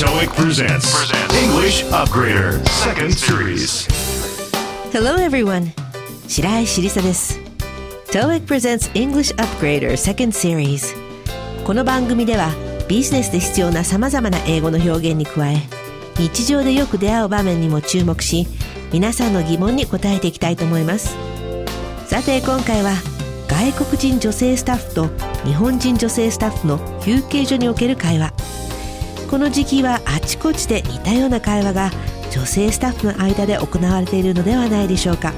TOEIC presents English Upgrader Second Series. Hello everyone. 白石りさです。TOEIC presents English Upgrader Second Series. この番組ではビジネスで必要な様々な英語の表現に加え日常でよく出会う場面にも注目し皆さんの疑問に答えていきたいと思います。さて今回は外国人女性スタッフと日本人女性スタッフの休憩所における会話。この時期はあちこちで似たような会話が女性スタッフの間で行われているのではないでしょうか。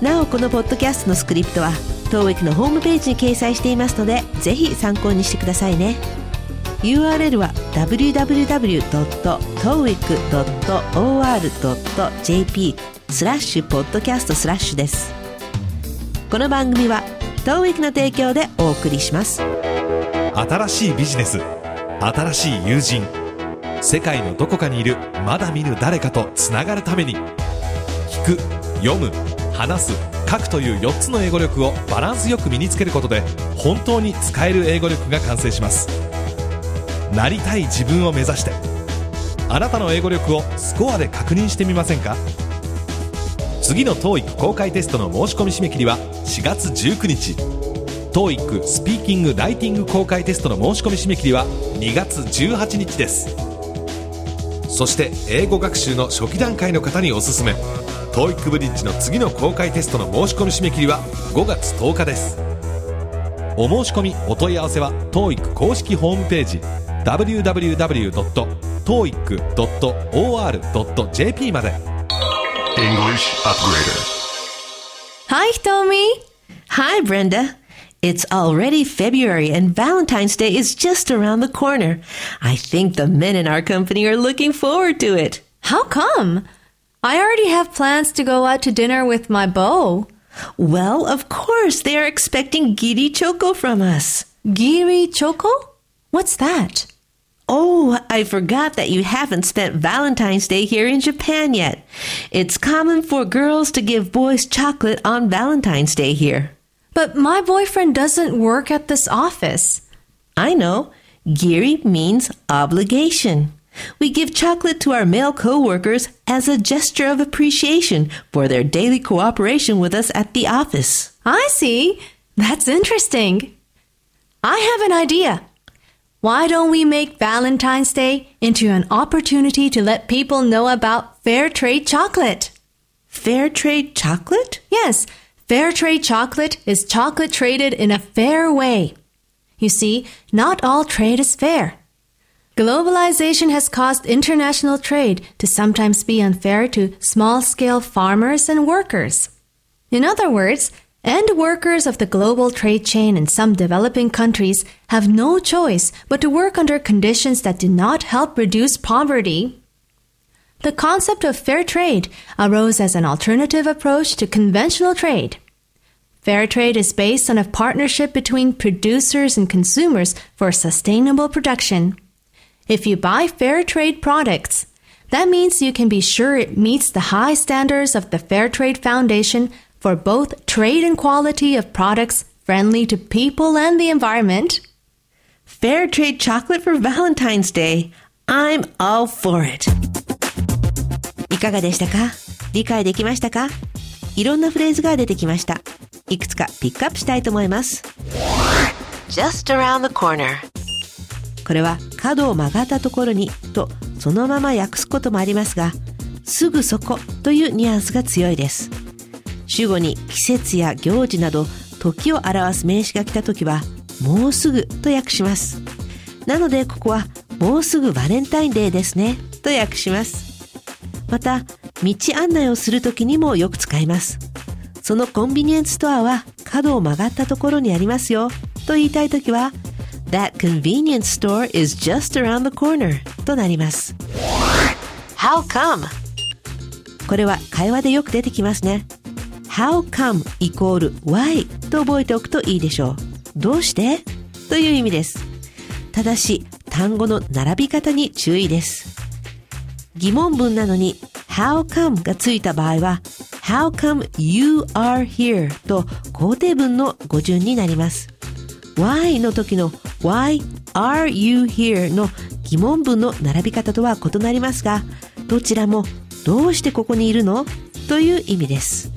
なおこのポッドキャストのスクリプトは TOEIC のホームページに掲載していますのでぜひ参考にしてくださいね。URL は www.toeic.or.jp スラッシュポッドキャストスラッシュです。この番組は TOEIC の提供でお送りします。新しいビジネス新しい友人。世界のどこかにいるまだ見ぬ誰かとつながるために。聞く読む話す書くという4つの英語力をバランスよく身につけることで本当に使える英語力が完成します。なりたい自分を目指して。あなたの英語力をスコアで確認してみませんか？次の TOEIC 公開テストの申し込み締め切りは4月19日。TOEIC スピーキング・ライティング公開テストの申し込み締め切りは2月18日です。そして英語学習の初期段階の方におすすめ。TOEIC ブリッジの次の公開テストの申し込み締め切りは5月10日です。お申し込みお問い合わせは TOEIC 公式ホームページ www.toeic.or.jp まで。English Upgrader. Hi, Tommy. Hi Brenda It's already February and Valentine's Day is just around the corner. I think the men in our company are looking forward to it. How come? I already have plans to go out to dinner with my beau. Well, of course, they are expecting giri choco from us. Giri choco? What's that? Oh, I forgot that you haven't spent Valentine's Day here in Japan yet. It's common for girls to give boys chocolate on Valentine's Day here. But my boyfriend doesn't work at this office. I know. Giri means obligation. We give chocolate to our male coworkers as a gesture of appreciation for their daily cooperation with us at the office. I see. That's interesting. I have an idea. Why don't we make Valentine's Day into an opportunity to let people know about fair trade chocolate? Fair trade chocolate? Yes, fair trade chocolate is chocolate traded in a fair way. You see, not all trade is fair. Globalization has caused international trade to sometimes be unfair to small scale farmers and workers. In other words, end workers of the global trade chain in some developing countries have no choice but to work under conditions that do not help reduce poverty. The concept of fair trade arose as an alternative approach to conventional trade. Fair trade is based on a partnership between producers and consumers for sustainable production. If you buy fair trade products, that means you can be sure it meets the high standards of the Fair Trade Foundation for both trade and quality of products friendly to people and the environment. Fair trade chocolate for Valentine's Day. I'm all for it. いかがでしたか？理解できましたか？いろんなフレーズが出てきました。いくつかピックアップしたいと思います。just around the corner これは角を曲がったところにとそのまま訳すこともありますが、すぐそこというニュアンスが強いです。主語に季節や行事など時を表す名詞が来た時は、もうすぐと訳します。なのでここはもうすぐバレンタインデーですねと訳します。また、道案内をする時にもよく使います。そのコンビニエンスストアは角を曲がったところにありますよと言いたい時は、That convenience store is just around the corner となります。How come? これは会話でよく出てきますね。How come イコール why と覚えておくといいでしょう。どうして？という意味です。ただし、単語の並び方に注意です。疑問文なのに How come がついた場合は How come you are here と肯定文の語順になります。Why の時の Why are you here? の疑問文の並び方とは異なりますが、どちらもどうしてここにいるの？という意味です。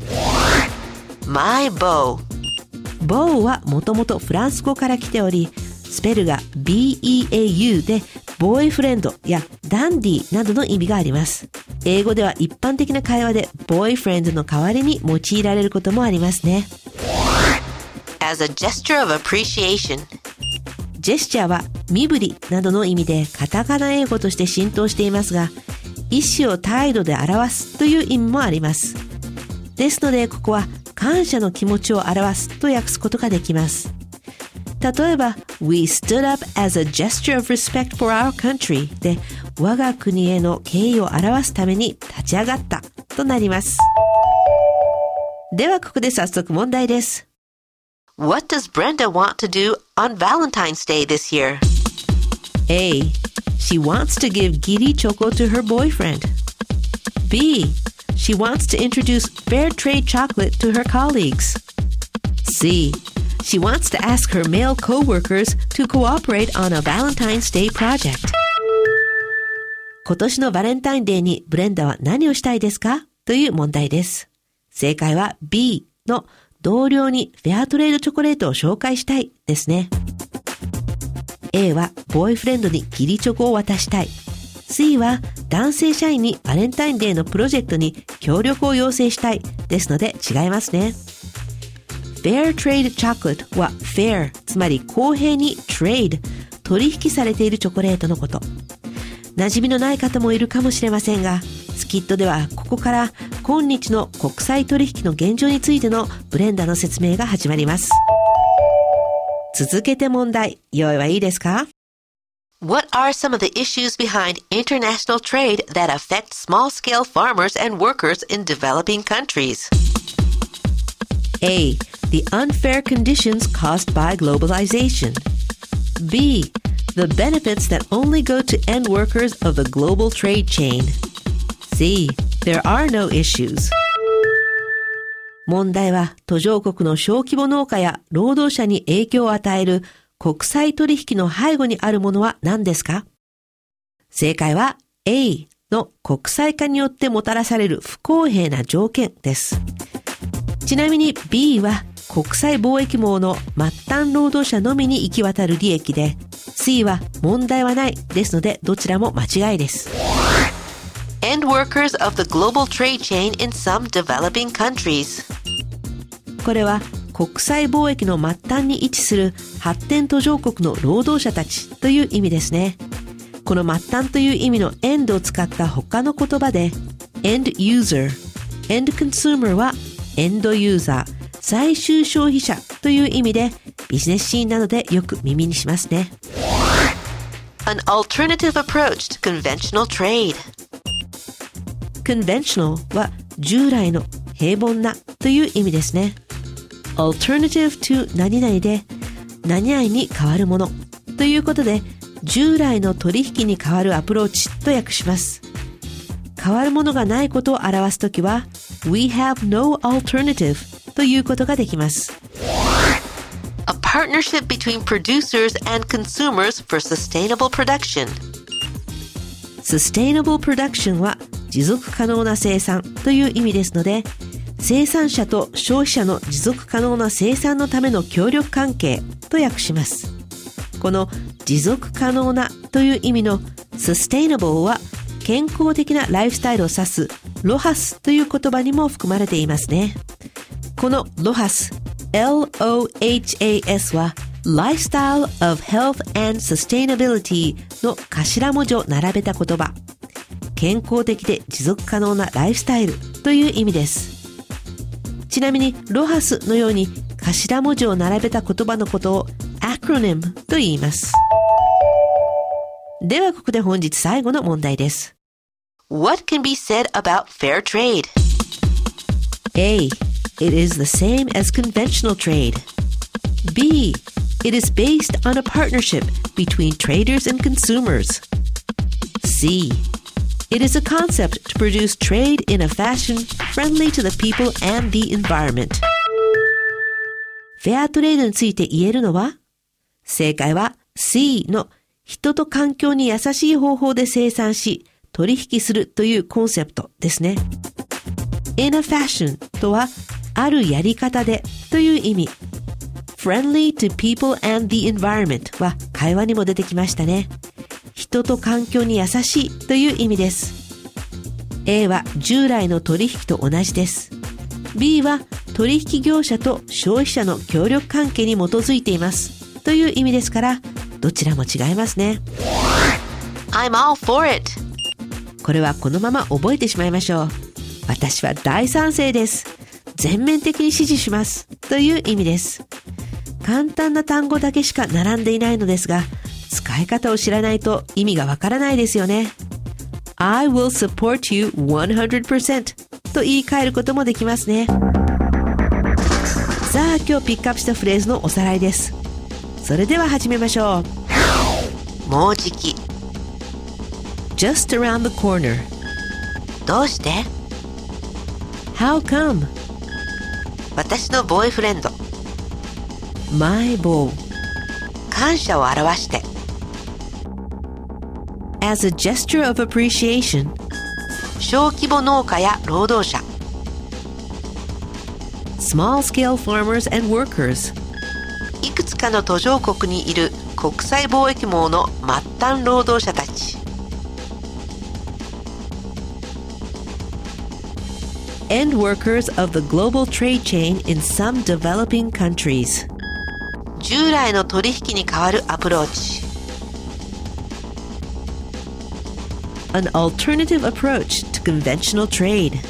My beau. bow はもともとフランス語から来ており、スペルが beau で、ボーイフレンドやダンディなどの意味があります。英語では一般的な会話でボーイフレンドの代わりに用いられることもありますね。As a gesture of appreciation. ジェスチャーは身振りなどの意味でカタカナ英語として浸透していますが、意思を態度で表すという意味もあります。ですので、ここは感謝の気持ちを表すと訳すことができます。例えば、We stood up as a gesture of respect for our country で、我が国への敬意を表すために立ち上がったとなります。では、ここで早速問題です。 What does Brenda want to do on Valentine's Day this year? A. She wants to give Giri Choco to her boyfriend. B. She wants to introduce fair trade chocolate to her colleagues. C. She wants to ask her male coworkers to cooperate on a Valentine's Day project. 今年のバレンタインデーにブレンダは何をしたいですか？という問題です。正解は B の同僚にフェアトレードチョコレートを紹介したいですね。A はボーイフレンドに義理チョコを渡したい。C は男性社員にバレンタインデーのプロジェクトに協力を要請したいですので違いますね。Fair Trade Chocolate は Fair つまり公平に Trade 取引されているチョコレートのこと。馴染みのない方もいるかもしれませんが、スキットではここから今日の国際取引の現状についてのブレンダーの説明が始まります。続けて問題、用意はいいですか What are some of the issues behind international trade that affect small scale farmers and workers in developing countries? A. The unfair conditions caused by globalization. B. The benefits that only go to end workers of the global trade chain. C. There are no issues. 問題は途上国の小規模農家や労働者に影響を与える国際取引の背後にあるものは何ですか正解は A の国際化によってもたらされる不公平な条件です。ちなみに B は国際貿易網の末端労働者のみに行き渡る利益で、C は問題はないですのでどちらも間違いです。End workers of the global trade chain in some developing countries. これは国際貿易の末端に位置する発展途上国の労働者たちという意味ですね。この末端という意味の end を使った他の言葉で end user、end consumer は end user、最終消費者という意味でビジネスシーンなどでよく耳にしますね。An alternative approach to conventional trade. conventional は従来の平凡なという意味ですね。alternative to 何々で何々に変わるものということで従来の取引に変わるアプローチと訳します。変わるものがないことを表すときは we have no alternative ということができます。A partnership between producers and consumers for sustainable production. sustainable production は持続可能な生産という意味ですので、生産者と消費者の持続可能な生産のための協力関係と訳します。この持続可能なという意味の sustainable は健康的なライフスタイルを指すロハスという言葉にも含まれていますね。このロハス LOHAS は Lifestyle of Health and Sustainability の頭文字を並べた言葉。健康的で持続可能なライフスタイルという意味です。ちなみに、ロハスのように頭文字を並べた言葉のことをアクロニムと言います。ではここで本日最後の問題です。What can be said about fair trade? A. It is the same as conventional trade. B. It is based on a partnership between traders and consumers. C. It is a concept to produce trade in a fashion friendly to the people and the environment. フェアトレードについて言えるのは正解は C の人と環境に優しい方法で生産し、取引するというコンセプトですね。in a fashion とは、あるやり方でという意味。friendly to people and the environment は会話にも出てきましたね。人と環境に優しいという意味です。A は従来の取引と同じです。B は取引業者と消費者の協力関係に基づいています。という意味ですから、どちらも違いますね。I'm all for it. これはこのまま覚えてしまいましょう。私は大賛成です。全面的に支持します。という意味です。簡単な単語だけしか並んでいないのですが、使い方を知らないと意味がわからないですよね。I will support you 100%と言い換えることもできますね。さあ、今日ピックアップしたフレーズのおさらいです。それでは始めましょう。もうじき。just around the corner. どうして？How come? 私のボーイフレンド。My bow. 感謝を表して。As a gesture of appreciation. 小規模農家や労働者。Small scale farmers and workers. いくつかの途上国にいる国際貿易網の末端労働者たち。and workers of the global trade chain in some developing countries. 従来の取引に代わるアプローチ。 An alternative approach to conventional trade.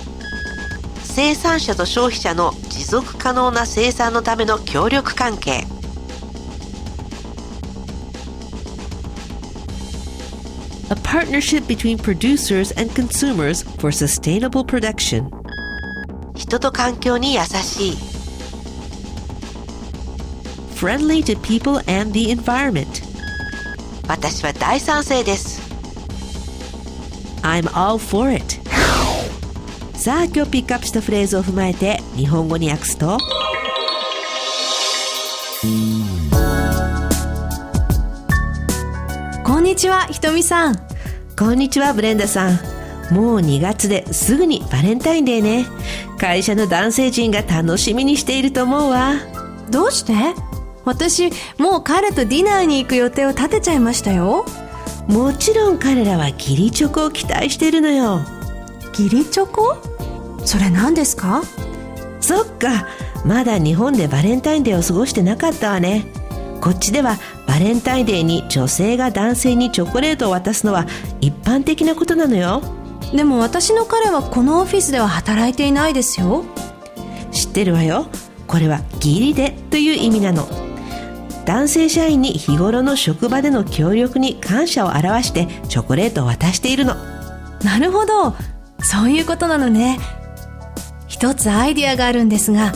生産者と消費者の持続可能な生産のための協力関係。 A partnership between producers and consumers for sustainable production. 人と環境に優しい。Friendly to people and the environment. 私は大賛成です。I'm all for it. さあ今日ピックアップしたフレーズを踏まえて日本語に訳すとこんにちは、ひとみさん。こんにちはブレンダさんもう2月ですぐにバレンタインデーね会社の男性陣が楽しみにしていると思うわ。どうして？私、もう彼とディナーに行く予定を立てちゃいましたよ。もちろん彼らは義理チョコを期待してるのよ。義理チョコ？それ何ですか？そっか。まだ日本でバレンタインデーを過ごしてなかったわね。こっちではバレンタインデーに女性が男性にチョコレートを渡すのは一般的なことなのよでも私の彼はこのオフィスでは働いていないですよ。知ってるわよこれは義理でという意味なの男性社員に日頃の職場での協力に感謝を表してチョコレートを渡しているのなるほど。そういうことなのね。一つアイディアがあるんですが、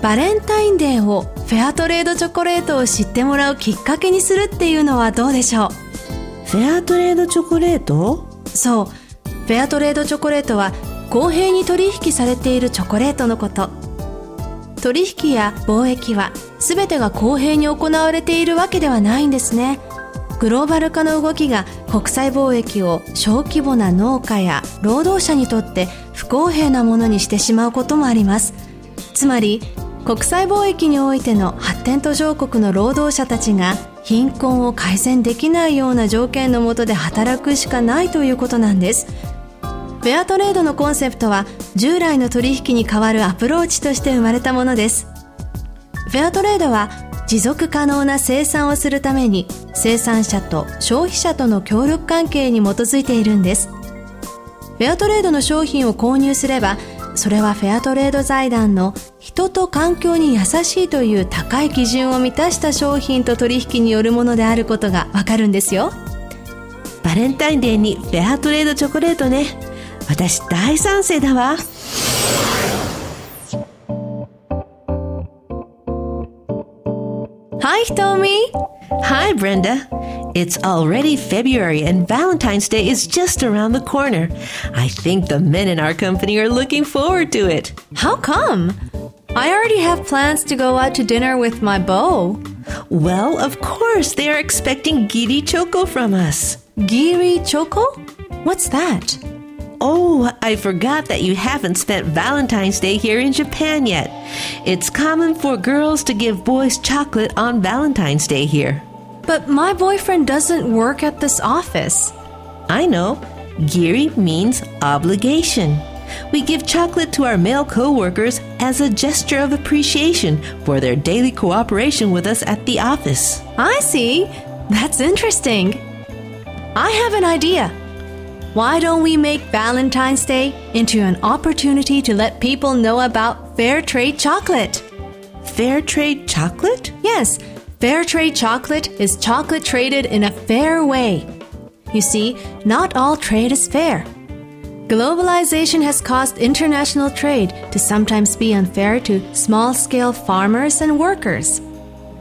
バレンタインデーをフェアトレードチョコレートを知ってもらうきっかけにするっていうのはどうでしょう？フェアトレードチョコレート？そう。フェアトレードチョコレートは公平に取引されているチョコレートのこと。取引や貿易は全てが公平に行われているわけではないんですね。グローバル化の動きが国際貿易を小規模な農家や労働者にとって不公平なものにしてしまうこともあります。つまり国際貿易においての発展途上国の労働者たちが貧困を改善できないような条件の下で働くしかないということなんです。フェアトレードのコンセプトは従来の取引に代わるアプローチとして生まれたものです。フェアトレードは持続可能な生産をするために生産者と消費者との協力関係に基づいているんです。フェアトレードの商品を購入すればそれはフェアトレード財団の人と環境に優しいという高い基準を満たした商品と取引によるものであることがわかるんですよ。バレンタインデーにフェアトレードチョコレートね私大賛成だわ Hi, Tommy! Hi Brenda It's already February and Valentine's Day is just around the corner I think the men in our company are looking forward to it How come? I already have plans to go out to dinner with my beau. Well, of course, they are expecting giri choco from us. Giri choco? What's that? Oh, I forgot that you haven't spent Valentine's Day here in Japan yet. It's common for girls to give boys chocolate on Valentine's Day here. But my boyfriend doesn't work at this office. I know. Giri means obligation. We give chocolate to our male coworkers as a gesture of appreciation for their daily cooperation with us at the office. I see. That's interesting. I have an idea. Why don't we make Valentine's Day into an opportunity to let people know about fair trade chocolate? Fair trade chocolate? Yes, fair trade chocolate is chocolate traded in a fair way. You see, not all trade is fair. Globalization has caused international trade to sometimes be unfair to small scale farmers and workers.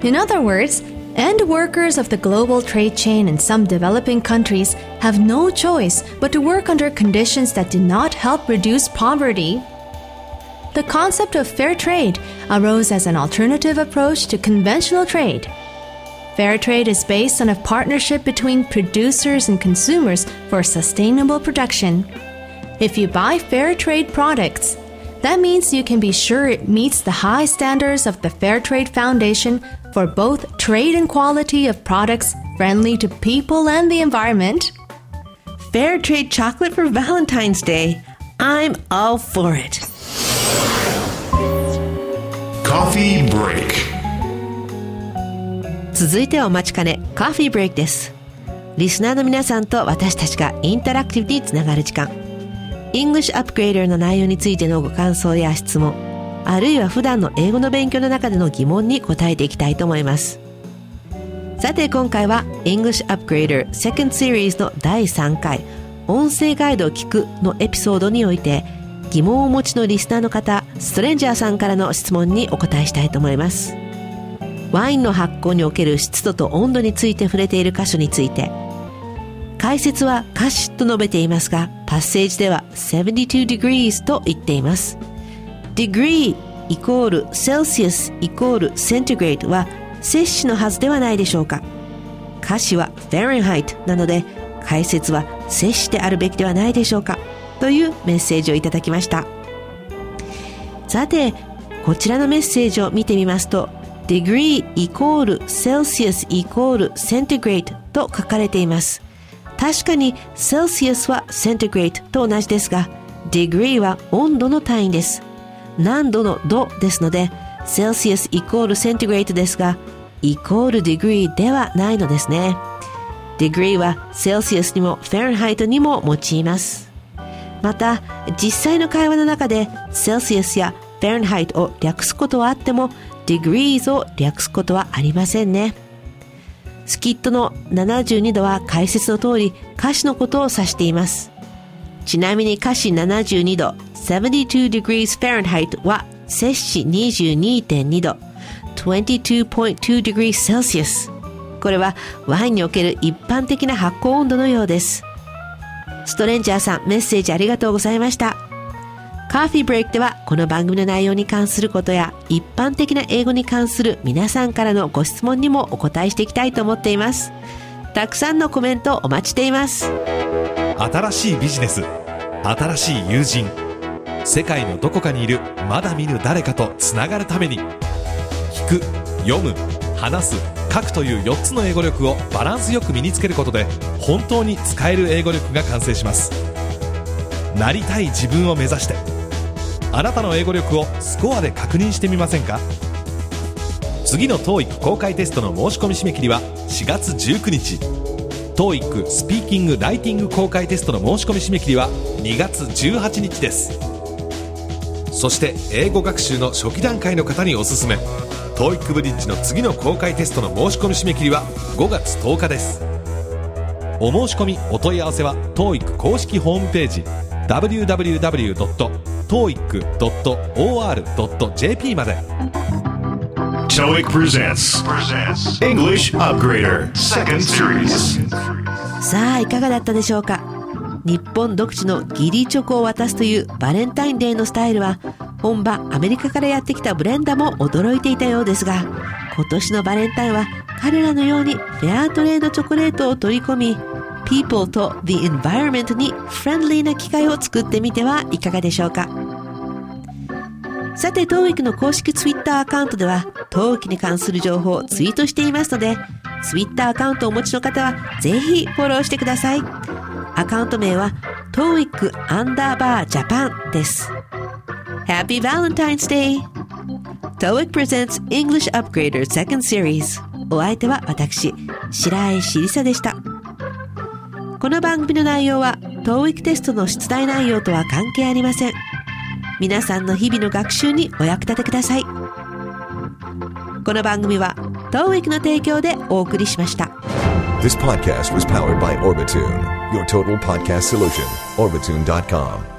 In other words, end workers of the global trade chain in some developing countries have no choice but to work under conditions that do not help reduce poverty. The concept of fair trade arose as an alternative approach to conventional trade. Fair trade is based on a partnership between producers and consumers for sustainable production. If you buy fair trade products, that means you can be sure it meets the high standards of the Fair Trade Foundation for both trade and quality of products friendly to people and the environment. Fair trade chocolate for Valentine's Day. I'm all for it. Coffee break. 続いてはお待ちかね、カフィーブレイクです。リスナーの皆さんと私たちがインタラクティブにつながる時間。English Upgrader の内容についてのご感想や質問、あるいは普段の英語の勉強の中での疑問に答えていきたいと思います。さて今回は English Upgrader Second Series の第3回音声ガイドを聞くのエピソードにおいて疑問をお持ちのリスナーの方、ストレンジャーさんからの質問にお答えしたいと思います。ワインの発酵における湿度と温度について触れている箇所について解説はカシと述べていますがパッセージでは72 degrees と言っています。degree イコール Celsius イコール centigrade は摂氏のはずではないでしょうか。歌詞は Fahrenheit なので解説は摂氏であるべきではないでしょうか。というメッセージをいただきました。さてこちらのメッセージを見てみますと degree イコール Celsius イコール centigrade と書かれています。確かに Celsius は centigrade と同じですが degree は温度の単位です。何度の度ですので Celsius イコール centigrade ですがイコール degree ではないのですね。degree は Celsius にも Fahrenheit にも用います。また実際の会話の中で Celsius や Fahrenheit を略すことはあっても degrees を略すことはありませんね。スキットの72度は解説の通り歌詞のことを指しています。ちなみに歌詞72度72 degrees Fahrenheit は摂氏22.2度22.2 degrees Celsius これはワインにおける一般的な発酵温度のようですストレンジャーさんメッセージありがとうございました。カーフィーブレイクではこの番組の内容に関することや一般的な英語に関する皆さんからのご質問にもお答えしていきたいと思っています。たくさんのコメントお待ちしています。新しいビジネス新しい友人世界のどこかにいるまだ見ぬ誰かとつながるために聞く読む話す書くという4つの英語力をバランスよく身につけることで本当に使える英語力が完成します。なりたい自分を目指して。あなたの英語力をスコアで確認してみませんか？次の TOEIC 公開テストの申し込み締め切りは4月19日。TOEIC スピーキング・ライティング公開テストの申し込み締め切りは2月18日です。そして英語学習の初期段階の方におすすめ。TOEIC ブリッジの次の公開テストの申し込み締め切りは5月10日です。お申し込みお問い合わせは TOEIC 公式ホームページ www.toeic.or.jp まで。TOEIC presents English Upgrader Second Series. さあいかがだったでしょうか？日本独自の義理チョコを渡すというバレンタインデーのスタイルは本場アメリカからやってきたブレンダも驚いていたようですが、今年のバレンタインは彼らのようにフェアトレードチョコレートを取り込み、people と the environment にフレンドリーな機会を作ってみてはいかがでしょうか。さて、TOEIC の公式 Twitter アカウントでは、TOEIC に関する情報をツイートしていますので、Twitter アカウントをお持ちの方は、ぜひフォローしてください。アカウント名は、TOEIC アンダーバージャパンです。Happy Valentine's Day! TOEIC presents English Upgrader Second Series お相手は私、白石りさでした。この番組の内容は TOEIC テストの出題内容とは関係ありません。皆さんの日々の学習にお役立てください。この番組は TOEIC の提供でお送りしました。This podcast was powered by Orbitune, your total podcast solution. Orbitune.com.